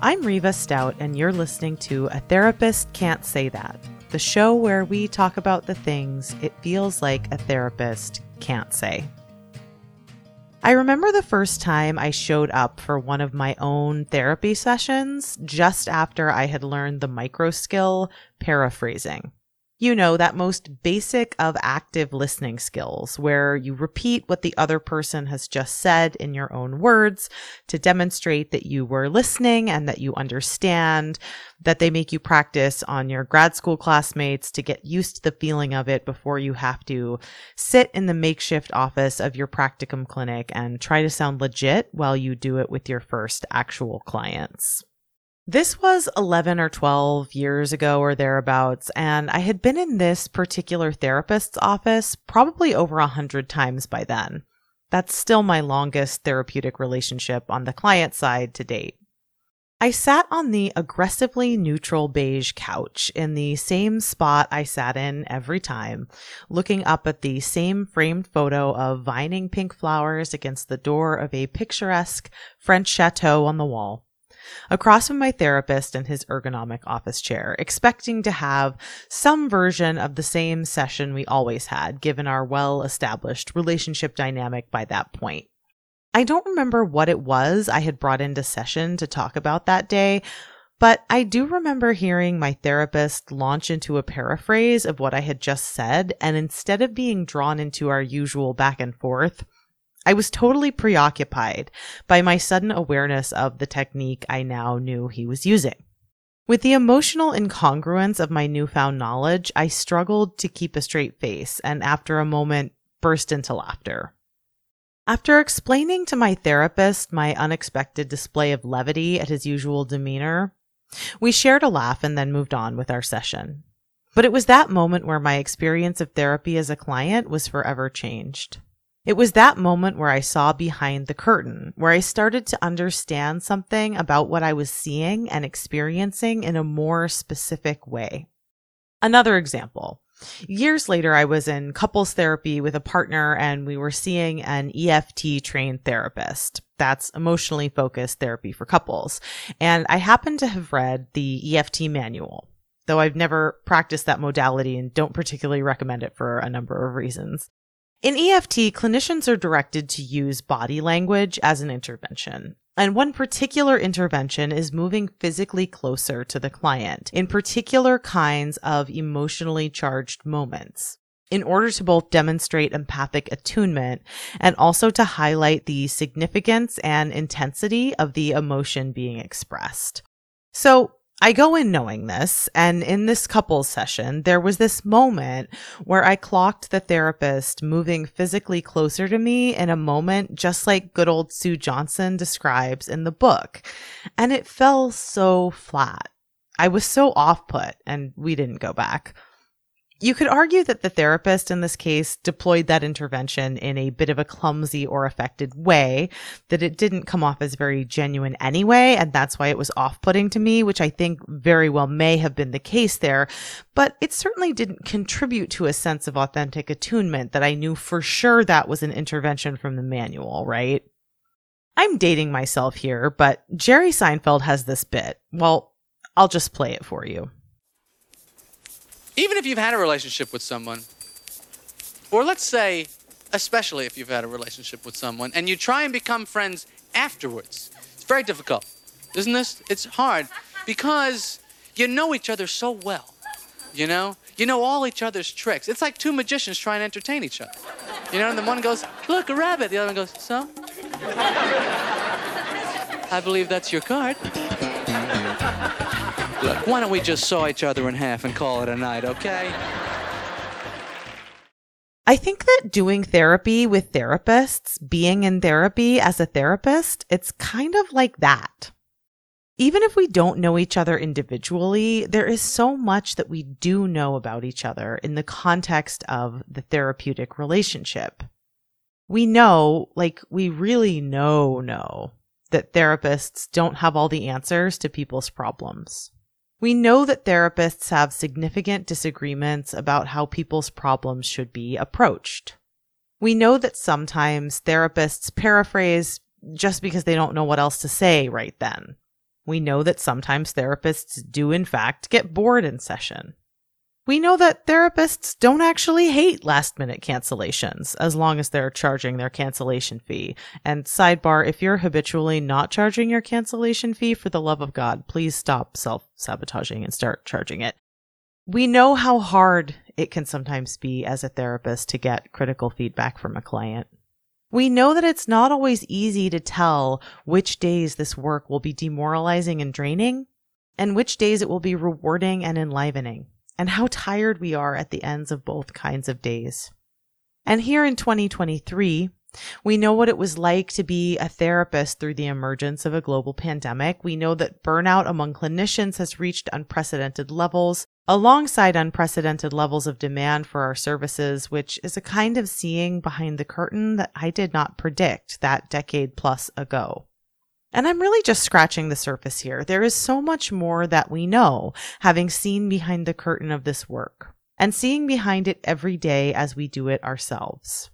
I'm Reva Stout, and you're listening to A Therapist Can't Say That, the show where we talk about the things it feels like a therapist can't say. I remember the first time I showed up for one of my own therapy sessions just after I had learned the micro skill paraphrasing. You know, that most basic of active listening skills where you repeat what the other person has just said in your own words to demonstrate that you were listening and that you understand, that they make you practice on your grad school classmates to get used to the feeling of it before you have to sit in the makeshift office of your practicum clinic and try to sound legit while you do it with your first actual clients. This was 11 or 12 years ago or thereabouts, and I had been in this particular therapist's office probably over a hundred times by then. That's still my longest therapeutic relationship on the client side to date. I sat on the aggressively neutral beige couch in the same spot I sat in every time, looking up at the same framed photo of vining pink flowers against the door of a picturesque French chateau on the wall across from my therapist in his ergonomic office chair, expecting to have some version of the same session we always had, given our well established relationship dynamic by that point. I don't remember what it was I had brought into session to talk about that day, but I do remember hearing my therapist launch into a paraphrase of what I had just said, and instead of being drawn into our usual back and forth, I was totally preoccupied by my sudden awareness of the technique I now knew he was using. With the emotional incongruence of my newfound knowledge, I struggled to keep a straight face and after a moment burst into laughter. After explaining to my therapist my unexpected display of levity at his usual demeanor, we shared a laugh and then moved on with our session. But it was that moment where my experience of therapy as a client was forever changed. It was that moment where I saw behind the curtain, where I started to understand something about what I was seeing and experiencing in a more specific way. Another example. Years later, I was in couples therapy with a partner and we were seeing an EFT trained therapist. That's emotionally focused therapy for couples. And I happened to have read the EFT manual, though I've never practiced that modality and don't particularly recommend it for a number of reasons. In EFT, clinicians are directed to use body language as an intervention. And one particular intervention is moving physically closer to the client in particular kinds of emotionally charged moments in order to both demonstrate empathic attunement and also to highlight the significance and intensity of the emotion being expressed. So I go in knowing this, and in this couples session, there was this moment where I clocked the therapist moving physically closer to me in a moment just like good old Sue Johnson describes in the book. And it fell so flat. I was so off put, and we didn't go back. You could argue that the therapist in this case deployed that intervention in a bit of a clumsy or affected way, that it didn't come off as very genuine anyway, and that's why it was off putting to me, which I think very well may have been the case there. But it certainly didn't contribute to a sense of authentic attunement that I knew for sure that was an intervention from the manual, right? I'm dating myself here, but Jerry Seinfeld has this bit. Well, I'll just play it for you even if you've had a relationship with someone, or let's say, especially if you've had a relationship with someone, and you try and become friends afterwards, it's very difficult, isn't this? It's hard because you know each other so well. You know? You know all each other's tricks. It's like two magicians trying to entertain each other. You know, and the one goes, Look, a rabbit. The other one goes, So? I believe that's your card. Look, why don't we just saw each other in half and call it a night, okay? I think that doing therapy with therapists, being in therapy as a therapist, it's kind of like that. Even if we don't know each other individually, there is so much that we do know about each other in the context of the therapeutic relationship. We know, like we really know, know that therapists don't have all the answers to people's problems. We know that therapists have significant disagreements about how people's problems should be approached. We know that sometimes therapists paraphrase just because they don't know what else to say right then. We know that sometimes therapists do, in fact, get bored in session. We know that therapists don't actually hate last minute cancellations as long as they're charging their cancellation fee. And sidebar, if you're habitually not charging your cancellation fee, for the love of God, please stop self sabotaging and start charging it. We know how hard it can sometimes be as a therapist to get critical feedback from a client. We know that it's not always easy to tell which days this work will be demoralizing and draining and which days it will be rewarding and enlivening, and how tired we are at the ends of both kinds of days. And here in 2023, we know what it was like to be a therapist through the emergence of a global pandemic. We know that burnout among clinicians has reached unprecedented levels, alongside unprecedented levels of demand for our services, which is a kind of seeing behind the curtain that I did not predict that decade plus ago. And I'm really just scratching the surface here. There is so much more that we know, having seen behind the curtain of this work, and seeing behind it every day as we do it ourselves.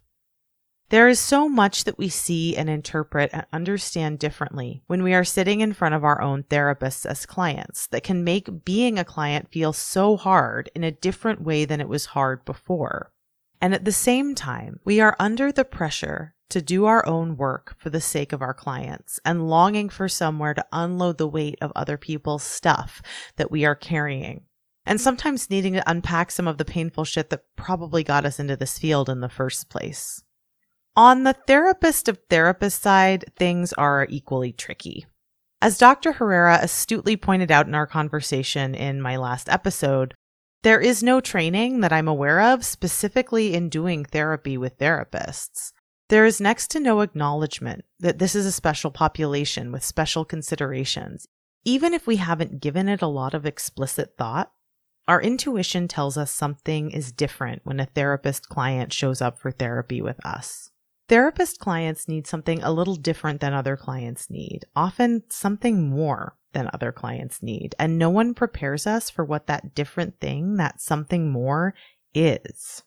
There is so much that we see and interpret and understand differently when we are sitting in front of our own therapists as clients that can make being a client feel so hard in a different way than it was hard before. And at the same time, we are under the pressure to do our own work for the sake of our clients and longing for somewhere to unload the weight of other people's stuff that we are carrying. And sometimes needing to unpack some of the painful shit that probably got us into this field in the first place. On the therapist of therapist side, things are equally tricky. As Dr. Herrera astutely pointed out in our conversation in my last episode, there is no training that I'm aware of specifically in doing therapy with therapists. There is next to no acknowledgement that this is a special population with special considerations. Even if we haven't given it a lot of explicit thought, our intuition tells us something is different when a therapist client shows up for therapy with us. Therapist clients need something a little different than other clients need, often something more than other clients need. And no one prepares us for what that different thing, that something more, is.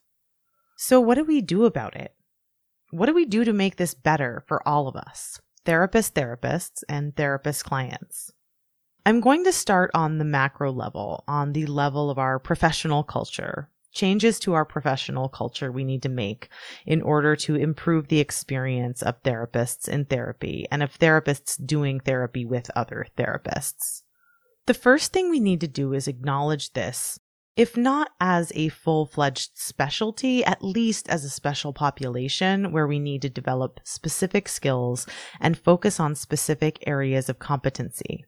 So, what do we do about it? What do we do to make this better for all of us, therapist therapists and therapist clients? I'm going to start on the macro level, on the level of our professional culture, changes to our professional culture we need to make in order to improve the experience of therapists in therapy and of therapists doing therapy with other therapists. The first thing we need to do is acknowledge this, if not as a full fledged specialty, at least as a special population where we need to develop specific skills and focus on specific areas of competency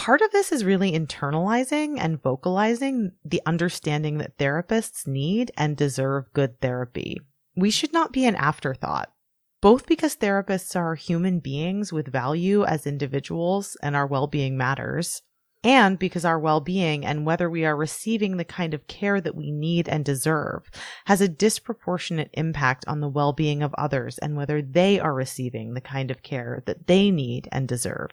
part of this is really internalizing and vocalizing the understanding that therapists need and deserve good therapy. We should not be an afterthought, both because therapists are human beings with value as individuals and our well being matters, and because our well being and whether we are receiving the kind of care that we need and deserve has a disproportionate impact on the well being of others and whether they are receiving the kind of care that they need and deserve.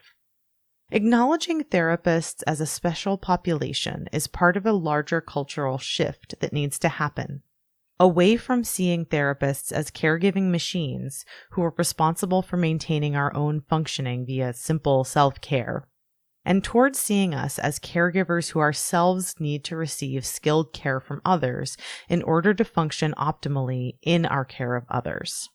Acknowledging therapists as a special population is part of a larger cultural shift that needs to happen. Away from seeing therapists as caregiving machines who are responsible for maintaining our own functioning via simple self care, and towards seeing us as caregivers who ourselves need to receive skilled care from others in order to function optimally in our care of others.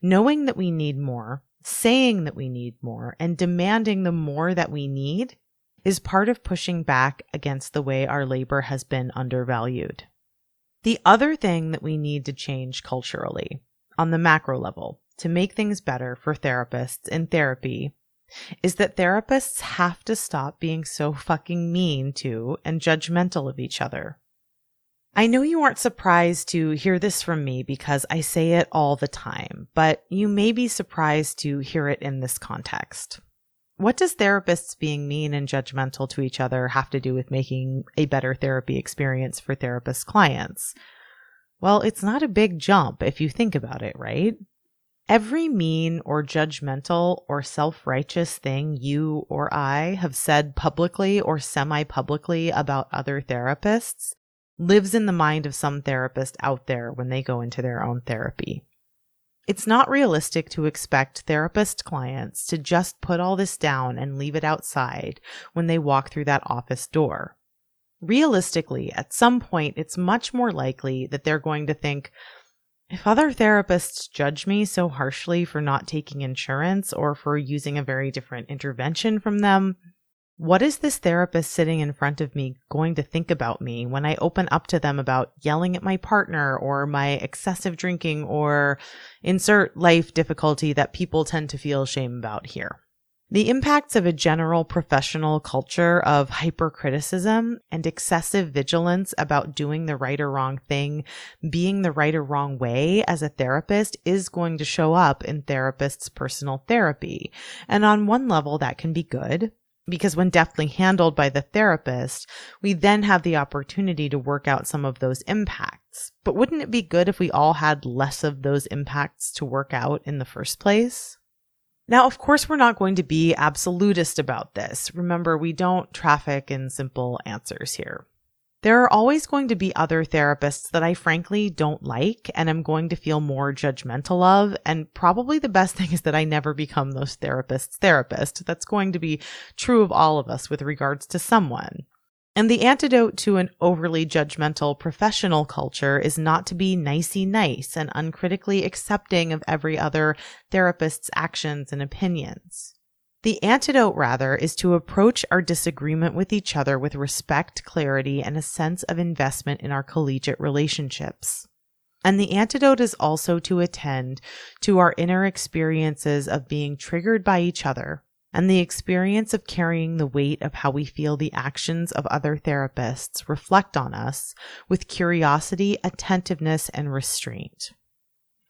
Knowing that we need more, saying that we need more and demanding the more that we need is part of pushing back against the way our labor has been undervalued. The other thing that we need to change culturally on the macro level to make things better for therapists in therapy is that therapists have to stop being so fucking mean to and judgmental of each other. I know you aren't surprised to hear this from me because I say it all the time, but you may be surprised to hear it in this context. What does therapists being mean and judgmental to each other have to do with making a better therapy experience for therapist clients? Well, it's not a big jump if you think about it, right? Every mean or judgmental or self righteous thing you or I have said publicly or semi publicly about other therapists lives in the mind of some therapist out there when they go into their own therapy. It's not realistic to expect therapist clients to just put all this down and leave it outside when they walk through that office door. Realistically, at some point, it's much more likely that they're going to think, if other therapists judge me so harshly for not taking insurance or for using a very different intervention from them, what is this therapist sitting in front of me going to think about me when I open up to them about yelling at my partner or my excessive drinking or insert life difficulty that people tend to feel shame about here? The impacts of a general professional culture of hypercriticism and excessive vigilance about doing the right or wrong thing, being the right or wrong way as a therapist is going to show up in therapists' personal therapy. And on one level, that can be good because when deftly handled by the therapist, we then have the opportunity to work out some of those impacts. But wouldn't it be good if we all had less of those impacts to work out in the first place? Now, of course, we're not going to be absolutist about this. Remember, we don't traffic in simple answers here. There are always going to be other therapists that I frankly don't like and I'm going to feel more judgmental of. And probably the best thing is that I never become those therapists' therapist. That's going to be true of all of us with regards to someone. And the antidote to an overly judgmental professional culture is not to be nicey nice and uncritically accepting of every other therapist's actions and opinions. The antidote, rather, is to approach our disagreement with each other with respect, clarity, and a sense of investment in our collegiate relationships. And the antidote is also to attend to our inner experiences of being triggered by each other and the experience of carrying the weight of how we feel the actions of other therapists reflect on us with curiosity, attentiveness, and restraint.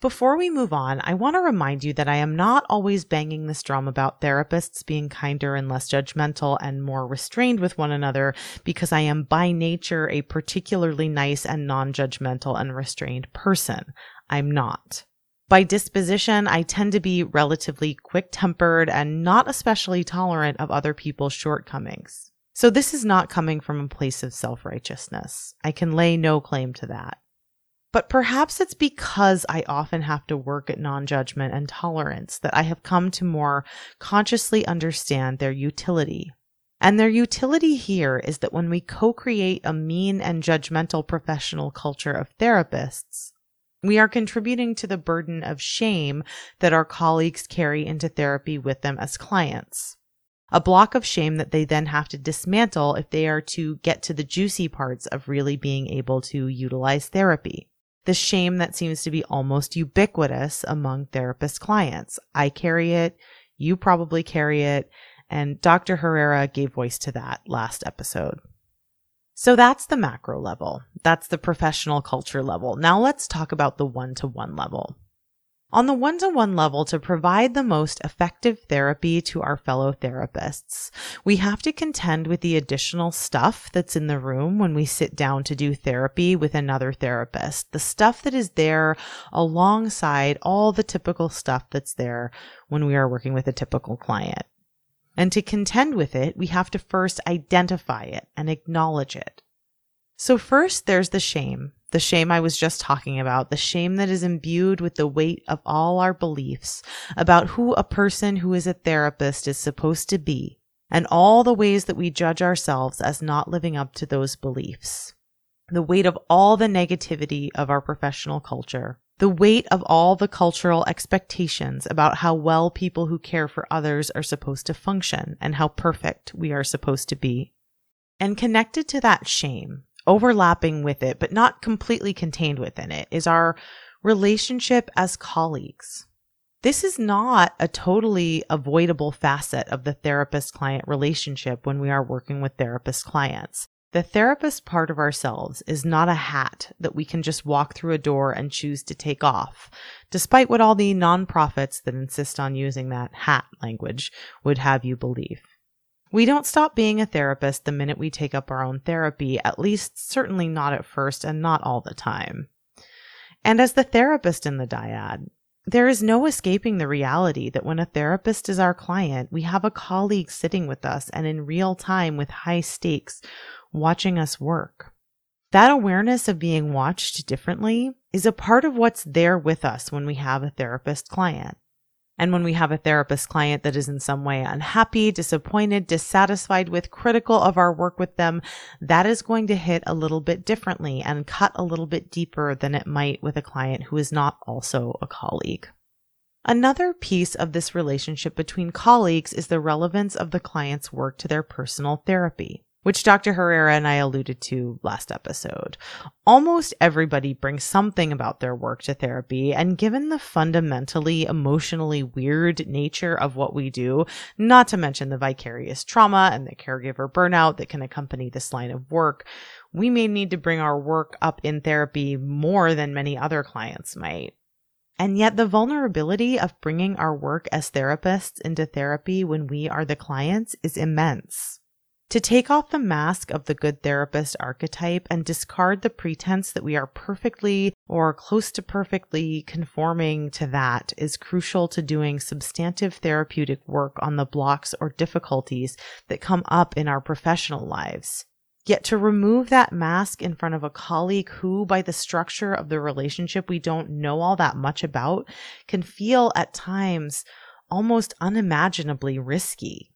Before we move on, I want to remind you that I am not always banging this drum about therapists being kinder and less judgmental and more restrained with one another because I am by nature a particularly nice and non judgmental and restrained person. I'm not. By disposition, I tend to be relatively quick tempered and not especially tolerant of other people's shortcomings. So this is not coming from a place of self righteousness. I can lay no claim to that. But perhaps it's because I often have to work at non judgment and tolerance that I have come to more consciously understand their utility. And their utility here is that when we co create a mean and judgmental professional culture of therapists, we are contributing to the burden of shame that our colleagues carry into therapy with them as clients. A block of shame that they then have to dismantle if they are to get to the juicy parts of really being able to utilize therapy. The shame that seems to be almost ubiquitous among therapist clients. I carry it, you probably carry it, and Dr. Herrera gave voice to that last episode. So that's the macro level. That's the professional culture level. Now let's talk about the one to one level. On the one to one level, to provide the most effective therapy to our fellow therapists, we have to contend with the additional stuff that's in the room when we sit down to do therapy with another therapist. The stuff that is there alongside all the typical stuff that's there when we are working with a typical client. And to contend with it, we have to first identify it and acknowledge it. So, first, there's the shame, the shame I was just talking about, the shame that is imbued with the weight of all our beliefs about who a person who is a therapist is supposed to be, and all the ways that we judge ourselves as not living up to those beliefs. The weight of all the negativity of our professional culture, the weight of all the cultural expectations about how well people who care for others are supposed to function and how perfect we are supposed to be. And connected to that shame, overlapping with it, but not completely contained within it, is our relationship as colleagues. This is not a totally avoidable facet of the therapist client relationship when we are working with therapist clients. The therapist part of ourselves is not a hat that we can just walk through a door and choose to take off, despite what all the nonprofits that insist on using that hat language would have you believe. We don't stop being a therapist the minute we take up our own therapy, at least certainly not at first and not all the time. And as the therapist in the dyad, there is no escaping the reality that when a therapist is our client, we have a colleague sitting with us and in real time with high stakes watching us work. That awareness of being watched differently is a part of what's there with us when we have a therapist client. And when we have a therapist client that is in some way unhappy, disappointed, dissatisfied with, critical of our work with them, that is going to hit a little bit differently and cut a little bit deeper than it might with a client who is not also a colleague. Another piece of this relationship between colleagues is the relevance of the client's work to their personal therapy which Dr. Herrera and I alluded to last episode. Almost everybody brings something about their work to therapy, and given the fundamentally emotionally weird nature of what we do, not to mention the vicarious trauma and the caregiver burnout that can accompany this line of work, we may need to bring our work up in therapy more than many other clients might. And yet, the vulnerability of bringing our work as therapists into therapy when we are the clients is immense. To take off the mask of the good therapist archetype and discard the pretense that we are perfectly or close to perfectly conforming to that is crucial to doing substantive therapeutic work on the blocks or difficulties that come up in our professional lives. Yet to remove that mask in front of a colleague who, by the structure of the relationship we don't know all that much about, can feel at times almost unimaginably risky.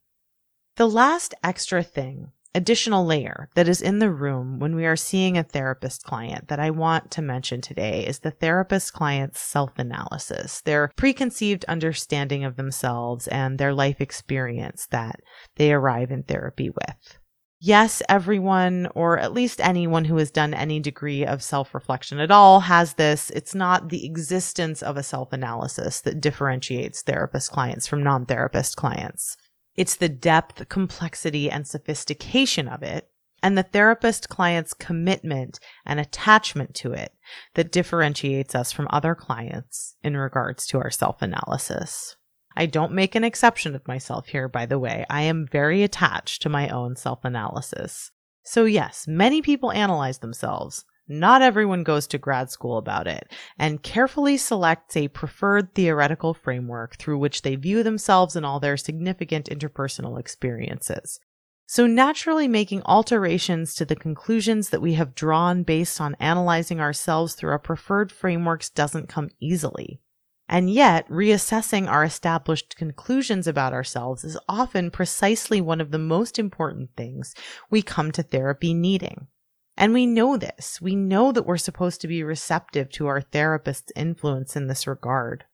The last extra thing, additional layer that is in the room when we are seeing a therapist client that I want to mention today is the therapist client's self analysis, their preconceived understanding of themselves and their life experience that they arrive in therapy with. Yes, everyone, or at least anyone who has done any degree of self reflection at all, has this. It's not the existence of a self analysis that differentiates therapist clients from non therapist clients. It's the depth, complexity, and sophistication of it, and the therapist client's commitment and attachment to it that differentiates us from other clients in regards to our self analysis. I don't make an exception of myself here, by the way. I am very attached to my own self analysis. So, yes, many people analyze themselves, not everyone goes to grad school about it and carefully selects a preferred theoretical framework through which they view themselves and all their significant interpersonal experiences. So, naturally, making alterations to the conclusions that we have drawn based on analyzing ourselves through our preferred frameworks doesn't come easily. And yet, reassessing our established conclusions about ourselves is often precisely one of the most important things we come to therapy needing. And we know this. We know that we're supposed to be receptive to our therapist's influence in this regard.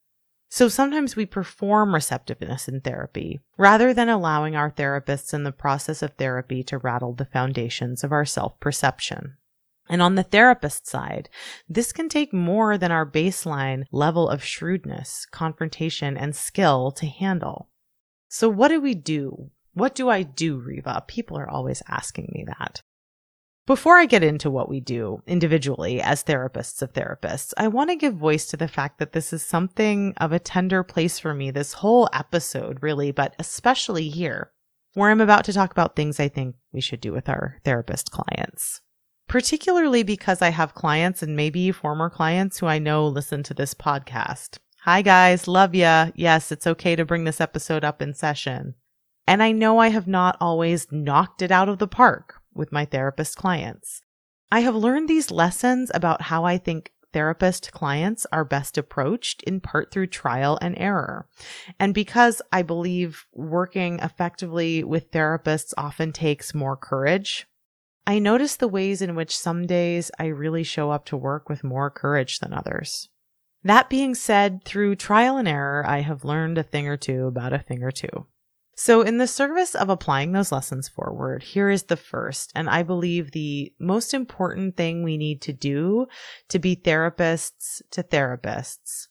So sometimes we perform receptiveness in therapy rather than allowing our therapists in the process of therapy to rattle the foundations of our self perception. And on the therapist side, this can take more than our baseline level of shrewdness, confrontation, and skill to handle. So what do we do? What do I do, Reva? People are always asking me that. Before I get into what we do individually as therapists of therapists, I want to give voice to the fact that this is something of a tender place for me this whole episode, really, but especially here, where I'm about to talk about things I think we should do with our therapist clients. Particularly because I have clients and maybe former clients who I know listen to this podcast. Hi guys, love ya. Yes, it's okay to bring this episode up in session. And I know I have not always knocked it out of the park with my therapist clients. I have learned these lessons about how I think therapist clients are best approached in part through trial and error. And because I believe working effectively with therapists often takes more courage, I notice the ways in which some days I really show up to work with more courage than others. That being said, through trial and error, I have learned a thing or two about a thing or two. So, in the service of applying those lessons forward, here is the first, and I believe the most important thing we need to do to be therapists to therapists.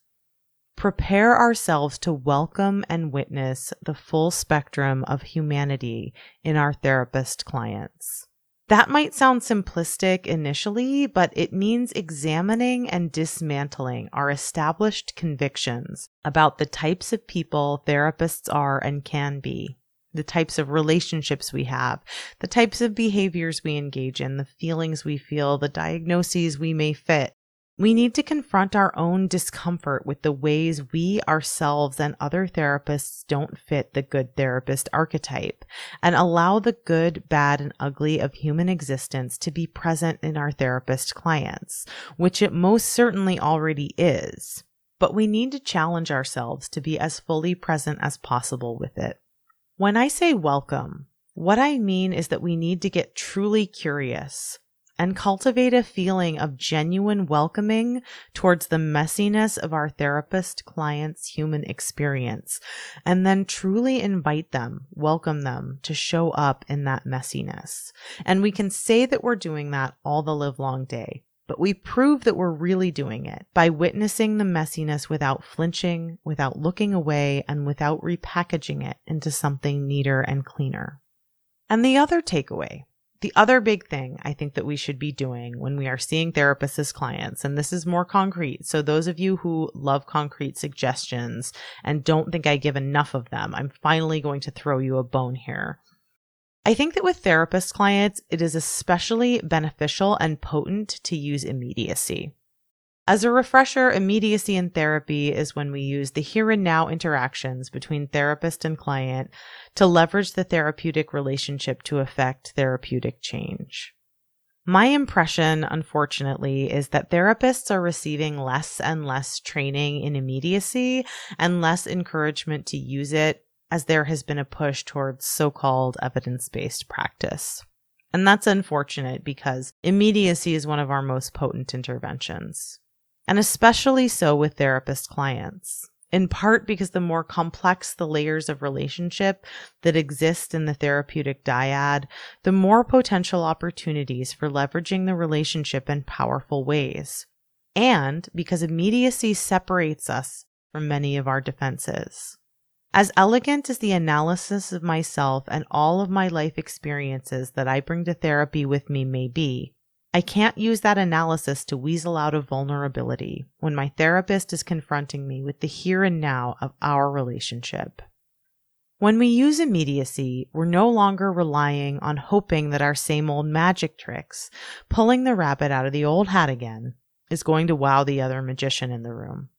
Prepare ourselves to welcome and witness the full spectrum of humanity in our therapist clients. That might sound simplistic initially, but it means examining and dismantling our established convictions about the types of people therapists are and can be, the types of relationships we have, the types of behaviors we engage in, the feelings we feel, the diagnoses we may fit, We need to confront our own discomfort with the ways we ourselves and other therapists don't fit the good therapist archetype and allow the good, bad, and ugly of human existence to be present in our therapist clients, which it most certainly already is. But we need to challenge ourselves to be as fully present as possible with it. When I say welcome, what I mean is that we need to get truly curious and cultivate a feeling of genuine welcoming towards the messiness of our therapist client's human experience, and then truly invite them, welcome them to show up in that messiness. And we can say that we're doing that all the live long day. But we prove that we're really doing it by witnessing the messiness without flinching, without looking away, and without repackaging it into something neater and cleaner. And the other takeaway the other big thing I think that we should be doing when we are seeing therapists as clients, and this is more concrete. So, those of you who love concrete suggestions and don't think I give enough of them, I'm finally going to throw you a bone here. I think that with therapist clients, it is especially beneficial and potent to use immediacy. As a refresher, immediacy in therapy is when we use the here and now interactions between therapist and client to leverage the therapeutic relationship to affect therapeutic change. My impression, unfortunately, is that therapists are receiving less and less training in immediacy and less encouragement to use it as there has been a push towards so called evidence based practice. And that's unfortunate because immediacy is one of our most potent interventions and especially so with therapist clients. In part because the more complex the layers of relationship that exist in the therapeutic dyad, the more potential opportunities for leveraging the relationship in powerful ways. And because immediacy separates us from many of our defenses. As elegant as the analysis of myself and all of my life experiences that I bring to therapy with me may be, I can't use that analysis to weasel out of vulnerability when my therapist is confronting me with the here and now of our relationship. When we use immediacy, we're no longer relying on hoping that our same old magic tricks, pulling the rabbit out of the old hat again, is going to wow the other magician in the room.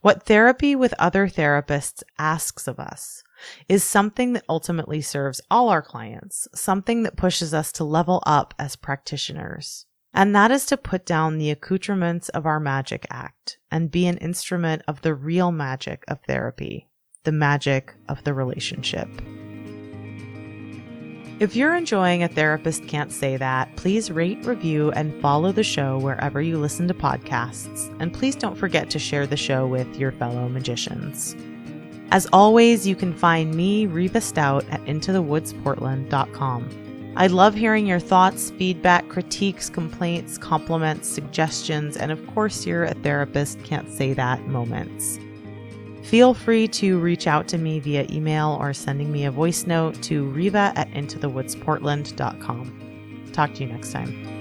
What therapy with other therapists asks of us is something that ultimately serves all our clients, something that pushes us to level up as practitioners. And that is to put down the accoutrements of our magic act and be an instrument of the real magic of therapy, the magic of the relationship. If you're enjoying A Therapist Can't Say That, please rate, review, and follow the show wherever you listen to podcasts. And please don't forget to share the show with your fellow magicians. As always, you can find me, Reva Stout, at intothewoodsportland.com. I love hearing your thoughts, feedback, critiques, complaints, compliments, suggestions, and of course, you're a therapist, can't say that moments. Feel free to reach out to me via email or sending me a voice note to reva at intothewoodsportland.com. Talk to you next time.